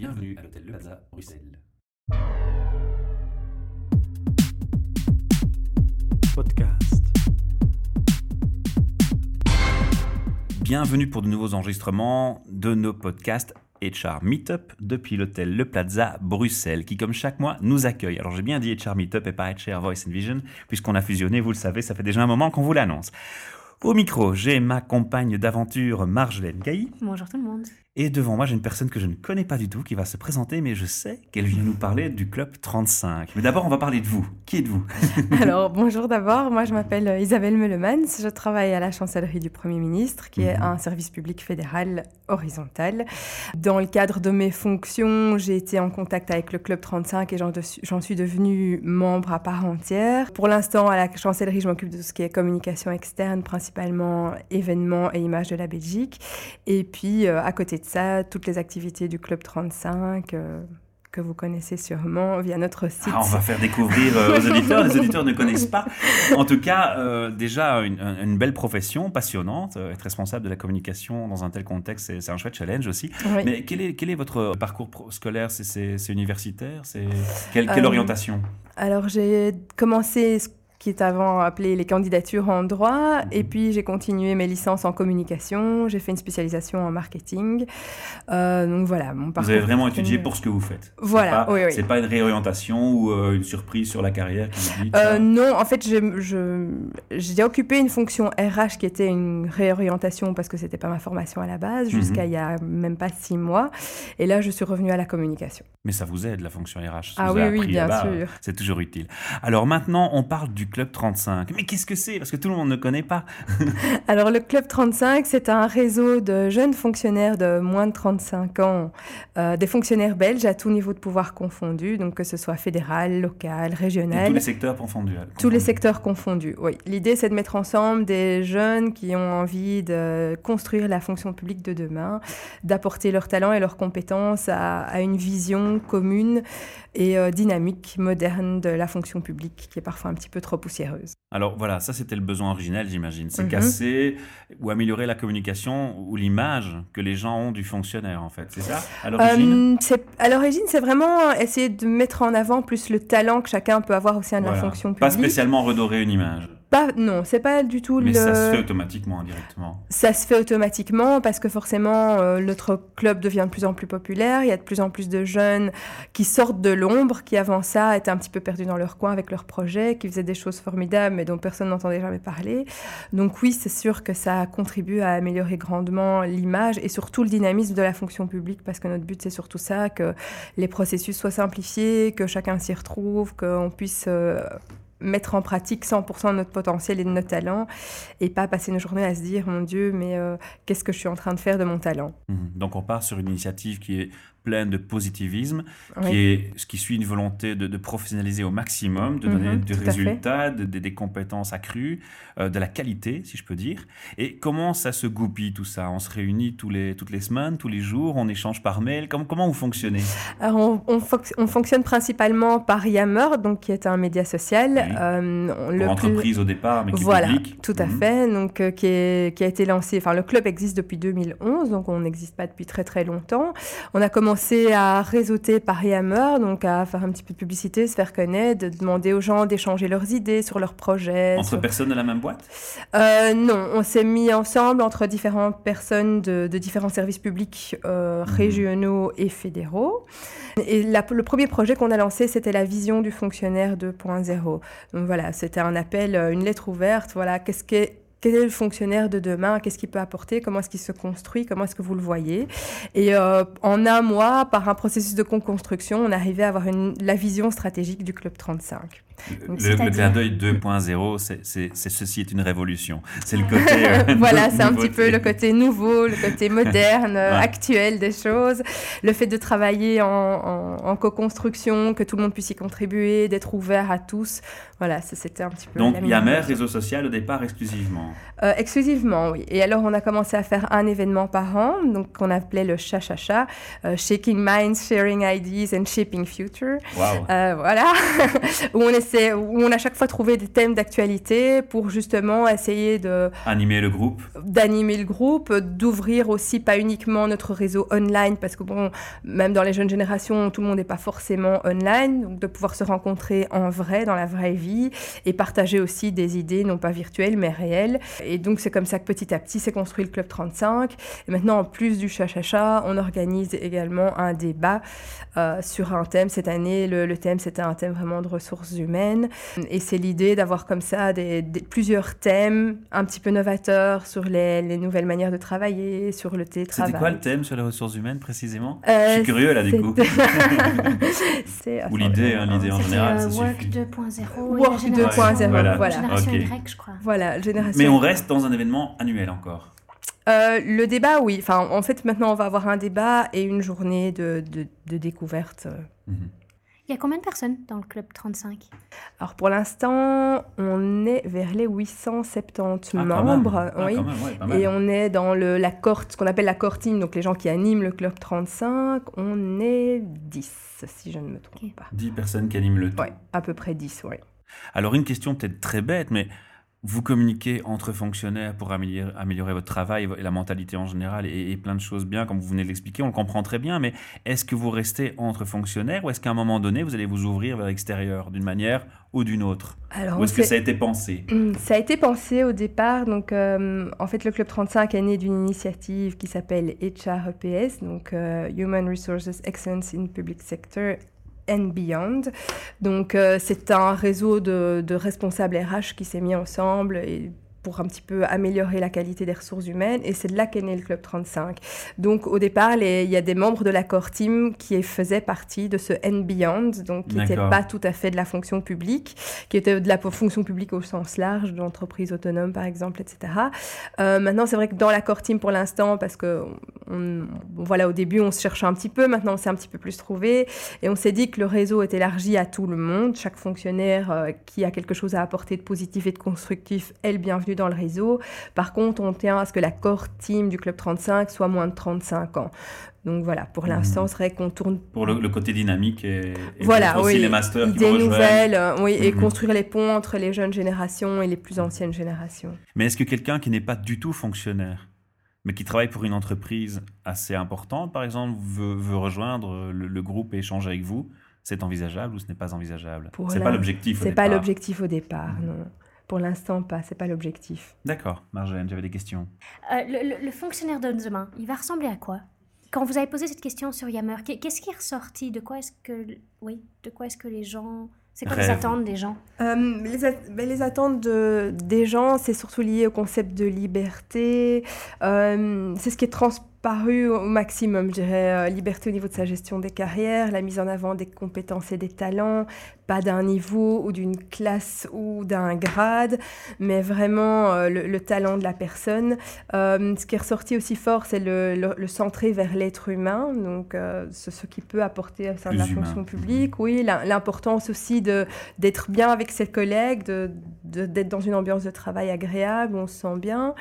Bienvenue à l'hôtel Le Plaza, Bruxelles. Podcast. Bienvenue pour de nouveaux enregistrements de nos podcasts HR Meetup depuis l'hôtel Le Plaza, Bruxelles, qui comme chaque mois nous accueille. Alors j'ai bien dit HR Meetup et pas HR Voice and Vision, puisqu'on a fusionné, vous le savez, ça fait déjà un moment qu'on vous l'annonce. Au micro, j'ai ma compagne d'aventure Marjolaine Gailly. Bonjour tout le monde. Et devant moi, j'ai une personne que je ne connais pas du tout qui va se présenter, mais je sais qu'elle vient nous parler du Club 35. Mais d'abord, on va parler de vous. Qui êtes-vous? Alors, bonjour d'abord. Moi, je m'appelle euh, Isabelle Meulemans. Je travaille à la chancellerie du Premier ministre, qui est Mhm. un service public fédéral horizontal. Dans le cadre de mes fonctions, j'ai été en contact avec le Club 35 et j'en suis devenue membre à part entière. Pour l'instant, à la chancellerie, je m'occupe de tout ce qui est communication externe, principalement événements et images de la Belgique. Et puis, euh, à côté de ça, toutes les activités du Club 35. euh, que vous connaissez sûrement via notre site. Ah, On va faire découvrir euh, aux auditeurs. Les auditeurs ne connaissent pas. En tout cas, euh, déjà, une, une belle profession, passionnante. Euh, Être responsable de la communication dans un tel contexte, c'est un chouette challenge aussi. Oui. Mais quel est, quel est votre parcours scolaire? C'est- universitaire? C'est quelle, quelle orientation? Alors j'ai commencé qui est avant appelé les candidatures en droit, et puis j'ai continué mes licences en communication, j'ai fait une spécialisation en marketing. Euh, donc voilà, mon parcours. Vous avez vraiment étudié pour ce que vous faites. Voilà, pas- oui, oui. C'est pas une réorientation ou euh, une surprise sur la carrière. Euh, non, en fait, j'ai occupé une fonction RH qui était une réorientation parce que c'était pas ma formation à la base, Mhm. jusqu'à il y a même pas six mois. Et là, je suis revenue à la communication. Mais ça vous aide, la fonction RH. ça Ah vous oui, a oui, bien là-bas, sûr. C'est toujours utile. Alors maintenant, on parle du Club 35. Mais qu'est-ce que c'est? Parce que tout le monde ne connaît pas. Alors, le Club 35, c'est un réseau de jeunes fonctionnaires de moins de 35 ans, euh, des fonctionnaires belges à tout niveau de pouvoir confondu, donc que ce soit fédéral, local, Et régional. tous les secteurs confondus. Tous les secteurs confondus, oui. L'idée, c'est de mettre ensemble des jeunes qui ont envie de construire la fonction publique de demain, d'apporter leurs talents et leurs compétences à, à une vision commune et euh, dynamique, moderne de la fonction publique, qui est parfois un petit peu trop poussiéreuse. Alors voilà, ça c'était le besoin originel, j'imagine. C'est Mhm. casser ou améliorer la communication ou l'image que les gens ont du fonctionnaire, en fait. C'est ça À l'origine? Euh, c'est- à l'origine, c'est vraiment essayer de mettre en avant plus le talent que chacun peut avoir au sein de Voilà. la fonction Pas publique. spécialement redorer une image. Pas, non, c'est pas du tout Mais le. ça se fait automatiquement, indirectement. Ça se fait automatiquement parce que forcément, euh, notre club devient de plus en plus populaire. Il y a de plus en plus de jeunes qui sortent de l'ombre, qui avant ça étaient un petit peu perdus dans leur coin avec leurs projets, qui faisaient des choses formidables mais dont personne n'entendait jamais parler. Donc oui, c'est sûr que ça contribue à améliorer grandement l'image et surtout le dynamisme de la fonction publique parce que notre but c'est surtout ça, que les processus soient simplifiés, que chacun s'y retrouve, qu'on puisse... euh, mettre en pratique 100% de notre potentiel et de nos talents et pas passer nos journées à se dire mon Dieu mais euh, qu'est-ce que je suis en train de faire de mon talent? Mhm. Donc on part sur une initiative qui est pleine de positivisme, Oui. qui est ce qui suit une volonté de, de professionnaliser au maximum, de donner Mhm, du tout à fait. résultat, de- de- des compétences accrues, euh, de la qualité, si je peux dire. Et comment ça se goupille tout ça? On se réunit tous les, toutes les semaines, tous les jours, on échange par mail? Comment, comment vous fonctionnez? Alors, on, on foc- on fonctionne principalement par Yammer, donc qui est un média social. Oui. Euh, plus- entreprise au départ, mais qui Voilà, est public. tout à Mhm. fait. Donc, euh, qui, est- qui a été lancé. Enfin, le club existe depuis 2011, donc on n'existe pas depuis très très longtemps. On a commencé à réseauter par Yammer, donc à faire un petit peu de publicité, se faire connaître, de demander aux gens d'échanger leurs idées sur leurs projets. Entre sur- personnes de la même boîte? Euh, non, on s'est mis ensemble entre différentes personnes de, de différents services publics euh, Mhm. régionaux et fédéraux. Et la- le premier projet qu'on a lancé, c'était la vision du fonctionnaire 2.0. Donc voilà, c'était un appel, euh, une lettre ouverte. Voilà, qu'est-ce qu'est quel est le fonctionnaire de demain Qu'est-ce qu'il peut apporter Comment est-ce qu'il se construit Comment est-ce que vous le voyez Et euh, en un mois, par un processus de co-construction, on arrivait à avoir une- la vision stratégique du Club 35. Donc, Le, le clin d'œil 2.0, c'est c'est- c'est ceci est une révolution. C'est le côté. euh, voilà, c'est un petit peu le côté nouveau, le côté moderne, euh, Ouais. actuel des choses. Le fait de travailler en, en- en co-construction, que tout le monde puisse y contribuer, d'être ouvert à tous. Voilà, c'était un petit peu. Donc Yammer, réseau social au départ exclusivement. euh, exclusivement, oui. Et alors, on a commencé à faire un événement par an, donc qu'on appelait le cha-cha-cha, euh, Shaking Minds, Sharing Ideas and Shaping Future. Euh, voilà, où on, essa- c'est où on a chaque fois trouvé des thèmes d'actualité pour justement essayer de Animer le groupe. d'animer le groupe, d'ouvrir aussi pas uniquement notre réseau online parce que bon, même dans les jeunes générations, tout le monde n'est pas forcément online, donc de pouvoir se rencontrer en vrai dans la vraie vie et partager aussi des idées non pas virtuelles mais réelles. Et donc c'est comme ça que petit à petit s'est construit le club 35. Et maintenant en plus du chachacha, on organise également un débat euh, sur un thème. Cette année, le, le thème c'était un thème vraiment de ressources humaines et c'est l'idée d'avoir comme ça des, des- plusieurs thèmes un petit peu novateurs sur les, les nouvelles manières de travailler, sur le télétravail. C'était quoi le thème sur les ressources humaines précisément? Euh, Je suis curieux là du coup. Ou l'idée, hein, l'idée en général, euh, ça Work suffit. 2.0. et Work la génération- 2.0, Voilà. voilà. Génération Ok. Y, je crois. Voilà, génération. Mais on reste dans un événement annuel encore. Euh, le débat, oui. Enfin, en fait, maintenant, on va avoir un débat et une journée de, de, de découverte. Mhm. Il y a combien de personnes dans le club 35 Alors, pour l'instant, on est vers les 870 Ah, quand membres. Ah, oui. quand même, ouais. Et on est dans le, la cohorte, ce qu'on appelle la core team, donc les gens qui animent le club 35. On est 10, si je ne me trompe Ok. pas. 10 personnes qui animent le tout. Oui, à peu près 10, oui. Alors une question peut-être très bête, mais vous communiquez entre fonctionnaires pour améliorer, améliorer votre travail et la mentalité en général et, et plein de choses bien, comme vous venez de l'expliquer, on le comprend très bien, mais est-ce que vous restez entre fonctionnaires ou est-ce qu'à un moment donné, vous allez vous ouvrir vers l'extérieur d'une manière ou d'une autre? Alors, Ou est-ce que ça a été pensé? Hum, Ça a été pensé au départ. Donc, euh, en fait, le Club 35 est né d'une initiative qui s'appelle HREPS, donc euh, Human Resources Excellence in Public Sector and Beyond. Donc, euh, c'est un réseau de, de responsables RH qui s'est mis ensemble et pour un petit peu améliorer la qualité des ressources humaines. Et c'est de là qu'est né le Club 35. Donc, au départ, les- il y a des membres de la core team qui faisaient partie de ce N Beyond, donc qui n'étaient D'accord. pas tout à fait de la fonction publique, qui étaient de la fonction publique au sens large, de l'entreprise autonome, par exemple, etc. Euh, maintenant, c'est vrai que dans la core team, pour l'instant, parce que on- voilà, au début, on se cherchait un petit peu, maintenant, on s'est un petit peu plus trouvé, et on s'est dit que le réseau est élargi à tout le monde. Chaque fonctionnaire euh, qui a quelque chose à apporter de positif et de constructif est le bienvenu dans le réseau. Par contre, on tient à ce que la core team du Club 35 soit moins de 35 ans. Donc voilà, pour Mhm. l'instant, c'est vrai qu'on tourne Pour le, le côté dynamique et, et voilà, aussi oui, les masters qui idées nouvelles, euh, oui, et Mhm. construire les ponts entre les jeunes générations et les plus anciennes générations. Mais est-ce que quelqu'un qui n'est pas du tout fonctionnaire, mais qui travaille pour une entreprise assez importante, par exemple, veut, veut rejoindre le, le groupe et échanger avec vous, c'est envisageable ou ce n'est pas envisageable? C'est pas l'objectif au C'est pas l'objectif au départ, Mhm. non. Pour l'instant, pas. C'est pas l'objectif. D'accord, Marjolaine, j'avais des questions. Euh, le, le- le fonctionnaire de demain, il va ressembler à quoi? Quand vous avez posé cette question sur Yammer, qu'est- qu'est-ce qui est ressorti? De quoi est-ce que, oui, de quoi est-ce que les gens, c'est quoi les attentes des gens? Euh, les, at- ben, les attentes de, des gens, c'est surtout lié au concept de liberté. Euh, c'est ce qui est transparu au maximum, je dirais. euh, liberté au niveau de sa gestion des carrières, la mise en avant des compétences et des talents, pas d'un niveau ou d'une classe ou d'un grade, mais vraiment euh, le, le talent de la personne. Euh, ce qui est ressorti aussi fort, c'est le, le, le centré vers l'être humain, donc euh, ce, ce qui peut apporter de la fonction publique. Oui, l'importance aussi d'être bien avec ses collègues, de- d'être dans une ambiance de travail agréable, on se sent bien.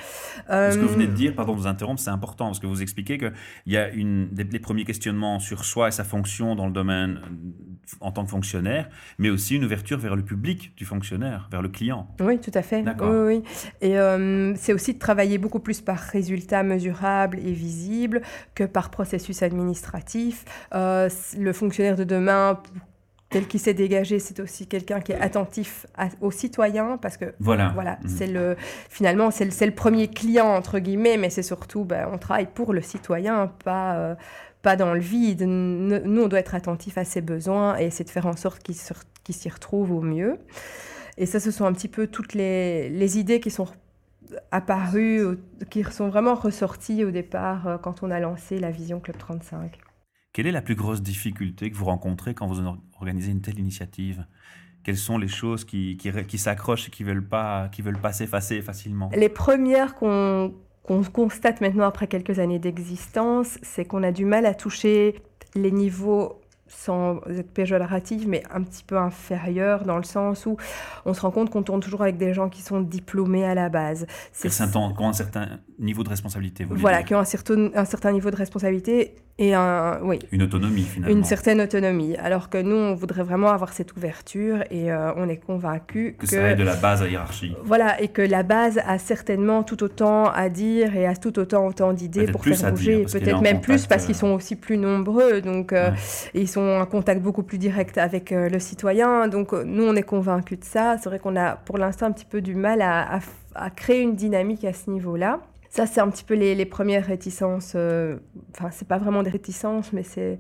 Ce que vous Euh, venez de dire, pardon de vous interrompre, c'est important parce que vous expliquez qu'il y a une, des, premiers questionnements sur soi et sa fonction dans le domaine euh, en tant que fonctionnaire, mais aussi une ouverture vers le public du fonctionnaire, vers le client. Oui, tout à fait. D'accord. Oui, oui. Et euh, c'est aussi de travailler beaucoup plus par résultats mesurables et visibles que par processus administratif. Euh, le fonctionnaire de demain, tel qu'il s'est dégagé, c'est aussi quelqu'un qui est attentif à- aux citoyens parce que Voilà. Voilà, c'est le finalement c'est le, premier client entre guillemets, mais c'est surtout ben, on travaille pour le citoyen, pas euh, pas dans le vide. Nous on doit être attentif à ses besoins et essayer de faire en sorte qu'il s'y retrouve au mieux. Et ça, ce sont un petit peu toutes les, les idées qui sont apparues, qui sont vraiment ressorties au départ euh, quand on a lancé la vision Club 35. Quelle est la plus grosse difficulté que vous rencontrez quand vous or- organisez une telle initiative? Quelles sont les choses qui, qui, qui s'accrochent et qui ne veulent, pas- qui veulent pas s'effacer facilement? Les premières qu'on qu'on constate maintenant après quelques années d'existence, c'est qu'on a du mal à toucher les niveaux sans être péjoratif, mais un petit peu inférieurs dans le sens où on se rend compte qu'on tourne toujours avec des gens qui sont diplômés à la base. Qui ont un certain niveau de responsabilité vous voilà, qui ont un certain, un certain niveau de responsabilité Et un, oui, Une autonomie finalement. une certaine autonomie. Alors que nous, on voudrait vraiment avoir cette ouverture et euh, on est convaincu que, ça aille de la base à hiérarchie. Voilà, et que la base a certainement tout autant à dire et a tout autant autant d'idées pour faire bouger, peut-être même plus parce euh, qu'ils sont aussi plus nombreux, donc euh, Ouais. ils sont en contact beaucoup plus direct avec euh, le citoyen. Donc euh, nous, on est convaincus de ça. C'est vrai qu'on a pour l'instant un petit peu du mal à, à f- à créer une dynamique à ce niveau-là. Ça, c'est un petit peu les, les premières réticences. euh, Enfin, c'est pas vraiment des réticences, mais c'est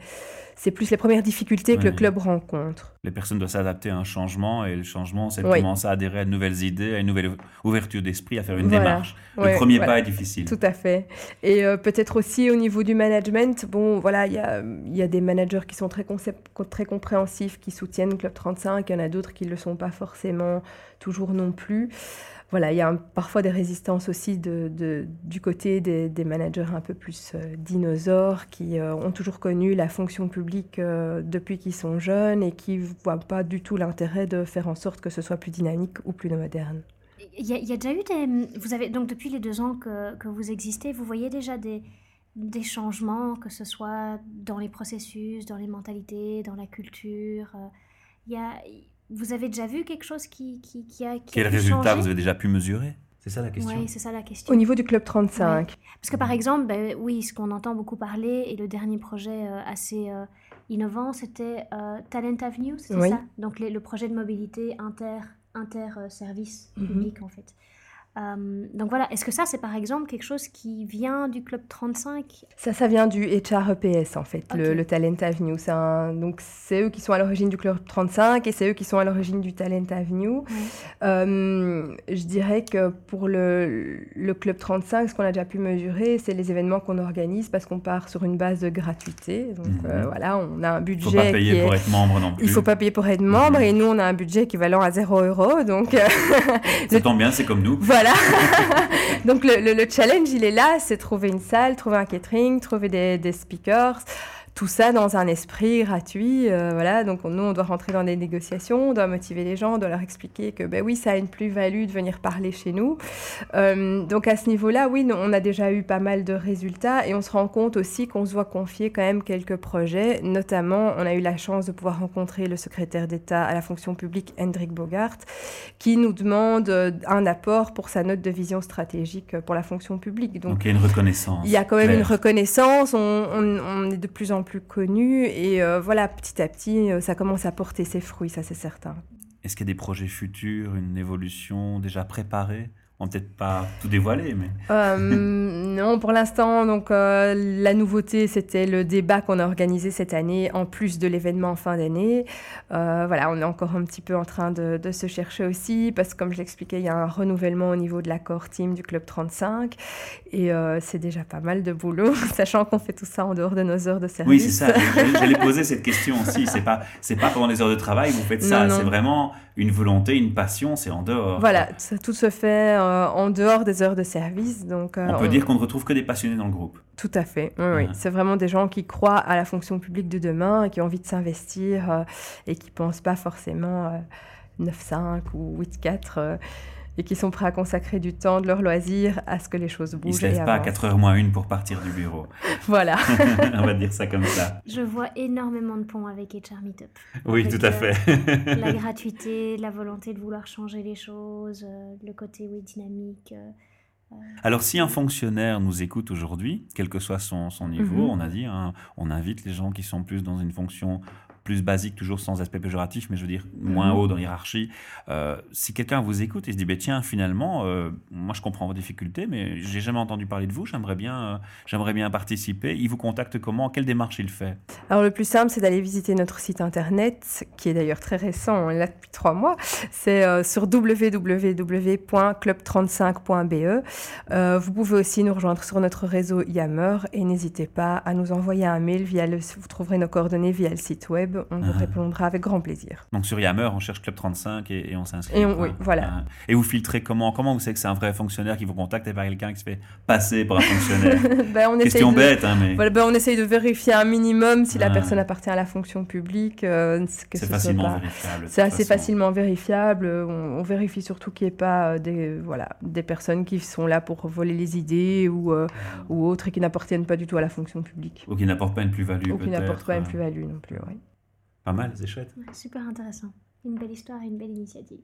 c'est plus les premières difficultés que le club rencontre. Les personnes doivent s'adapter à un changement et le changement, c'est de Oui. commencer à adhérer à de nouvelles idées, à une nouvelle ouverture d'esprit, à faire une Voilà. démarche. Le premier voilà. pas est difficile. Tout à fait. Et euh, peut-être aussi au niveau du management, bon, voilà, il y a, y a des managers qui sont très, concept- très compréhensifs, qui soutiennent Club 35, il y en a d'autres qui ne le sont pas forcément toujours non plus. Voilà, il y a parfois des résistances aussi du côté des, managers un peu plus euh, dinosaures qui euh, ont toujours connu la fonction publique euh, depuis qu'ils sont jeunes et qui ne voient pas du tout l'intérêt de faire en sorte que ce soit plus dynamique ou plus moderne. Il y, a, déjà eu des... Vous avez, donc depuis les deux ans que, vous existez, vous voyez déjà des, des changements, que ce soit dans les processus, dans les mentalités, dans la culture. Il y a, vous avez déjà vu quelque chose qui, qui, qui a... Qui Quel a résultat vous avez déjà pu mesurer? C'est ça la question. Oui, c'est ça la question. Au niveau du Club 35, Parce que par exemple, ben, oui, ce qu'on entend beaucoup parler, et le dernier projet euh, assez euh, innovant, c'était euh, Talent Avenue, Oui. ça? Donc les- le projet de mobilité inter, inter euh, service Mhm. public en fait. Euh, donc voilà, est-ce que ça c'est par exemple quelque chose qui vient du club 35 Ça, ça vient du HREPS en fait, le, Talent Avenue. Un- Donc c'est eux qui sont à l'origine du Club 35 et c'est eux qui sont à l'origine du Talent Avenue. Euh, je dirais que pour le, le Club 35, ce qu'on a déjà pu mesurer, c'est les événements qu'on organise parce qu'on part sur une base de gratuité. Donc Mhm. euh, voilà, on a un Il budget ne faut pas payer est... pour être membre non plus. Il faut pas payer pour être membre Mhm. et nous on a un budget équivalent à 0 euros. Donc Ça tombe bien, c'est comme nous. voilà. Donc le, le- le challenge, il est là, c'est trouver une salle, trouver un catering, trouver des speakers. Tout ça dans un esprit gratuit, euh, voilà. Donc on- nous, on doit rentrer dans des négociations, on doit motiver les gens, on doit leur expliquer que ben oui, ça a une plus-value de venir parler chez nous. Euh, donc à ce niveau-là, oui, nous, on a déjà eu pas mal de résultats et on se rend compte aussi qu'on se voit confier quand même quelques projets. Notamment, on a eu la chance de pouvoir rencontrer le secrétaire d'État à la fonction publique, Hendrik Bogart, qui nous demande euh, un apport pour sa note de vision stratégique pour la fonction publique. Donc, Donc il y a une reconnaissance. il y a quand même une reconnaissance, on, on- on est de plus en plus connu et euh, voilà, petit à petit, euh, ça commence à porter ses fruits, ça c'est certain. Est-ce qu'il y a des projets futurs, une évolution déjà préparée? On va peut-être pas tout dévoiler, mais Euh, non, pour l'instant, donc euh, la nouveauté, c'était le débat qu'on a organisé cette année, en plus de l'événement en fin d'année. Euh, voilà, on est encore un petit peu en train de, de se chercher aussi, parce que comme je l'expliquais, il y a un renouvellement au niveau de l'accord team du Club 35, et c'est déjà pas mal de boulot, sachant qu'on fait tout ça en dehors de nos heures de service. oui, c'est ça. J'allais poser cette question aussi. C'est pas, pas pendant les heures de travail vous faites ça. C'est vraiment une volonté, une passion. C'est en dehors. Voilà, ça- tout se fait euh, en dehors des heures de service, donc euh, On peut dire qu'on ne retrouve que des passionnés dans le groupe. Tout à fait, oui, oui. C'est vraiment des gens qui croient à la fonction publique de demain et qui ont envie de s'investir euh, et qui ne pensent pas forcément euh, 9-5 ou 8-4 euh, et qui sont prêts à consacrer du temps de leur loisir à ce que les choses Ils bougent. se lèvent pas à avancent. 4h moins 1 pour partir du bureau. Voilà. On va dire ça comme ça. Je vois énormément de ponts avec HR Meetup. Oui, Avec, tout à euh, fait. La gratuité, la volonté de vouloir changer les choses, euh, le côté oui, dynamique. euh, Alors, si un fonctionnaire nous écoute aujourd'hui, quel que soit son, son niveau, Mhm. on a dit, hein, on invite les gens qui sont plus dans une fonction plus basique, toujours sans aspect péjoratif, mais je veux dire moins Mhm. haut dans la hiérarchie. Euh, si quelqu'un vous écoute et se dit, bah, tiens, finalement, euh, moi je comprends vos difficultés, mais j'ai jamais entendu parler de vous, j'aimerais bien, euh, j'aimerais bien participer. Il vous contacte comment? Quelle démarche il fait? Alors le plus simple, c'est d'aller visiter notre site internet, qui est d'ailleurs très récent, on est là depuis trois mois. C'est euh, sur www.club35.be. Euh, vous pouvez aussi nous rejoindre sur notre réseau Yammer et n'hésitez pas à nous envoyer un mail via le, vous trouverez nos coordonnées via le site web club, on vous Ah. répondra avec grand plaisir. Donc sur Yammer, on cherche Club 35 et, et on s'inscrit. Et on- quoi. oui, voilà. Et vous filtrez comment Comment vous savez que c'est un vrai fonctionnaire qui vous contacte et pas quelqu'un qui se fait passer pour un fonctionnaire Ben, on Question de- bête, hein, mais Voilà, ben, on essaye de vérifier un minimum si la personne appartient à la fonction publique. euh, ce c'est facilement pas- vérifiable. C'est assez façon. facilement vérifiable. On, on vérifie surtout qu'il n'y ait pas euh, des, voilà, des personnes qui sont là pour voler les idées ou, euh, ou autres et qui n'appartiennent pas du tout à la fonction publique. Ou qui n'apporte pas une plus-value. Ou qui n'apportent pas une euh, plus-value non plus. oui. Pas mal, c'est chouette. Ouais, super intéressant. Une belle histoire et une belle initiative.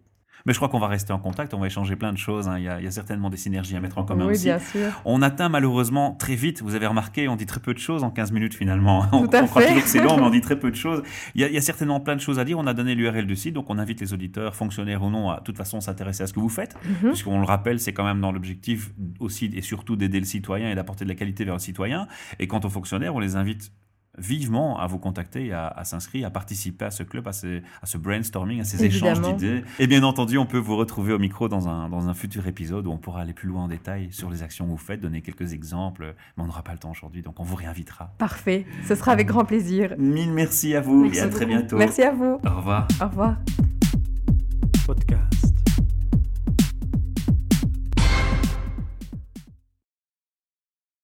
Mais je crois qu'on va rester en contact, on va échanger plein de choses. hein. Il, y a, il y a certainement des synergies à mettre en commun Oui, aussi. bien sûr. On atteint malheureusement très vite, vous avez remarqué, on dit très peu de choses en 15 minutes finalement. on, Tout à on croit fait. toujours que c'est long, mais on dit très peu de choses. Il y, a, il y a certainement plein de choses à dire. On a donné l'URL du site, donc on invite les auditeurs, fonctionnaires ou non, à de toute façon s'intéresser à ce que vous faites. Mhm. Puisqu'on le rappelle, c'est quand même dans l'objectif aussi et surtout d'aider le citoyen et d'apporter de la qualité vers le citoyen. Et quant aux fonctionnaires, on les invite vivement à vous contacter, à, à s'inscrire, à participer à ce club, à, ces- à ce brainstorming, à ces échanges d'idées. Et bien entendu, on peut vous retrouver au micro dans un, dans un futur épisode où on pourra aller plus loin en détail sur les actions que vous faites, donner quelques exemples, mais on n'aura pas le temps aujourd'hui, donc on vous réinvitera. Parfait. Ce sera avec grand plaisir. Mille merci à vous Merci et à très bientôt. Merci à vous. Au revoir. Au revoir.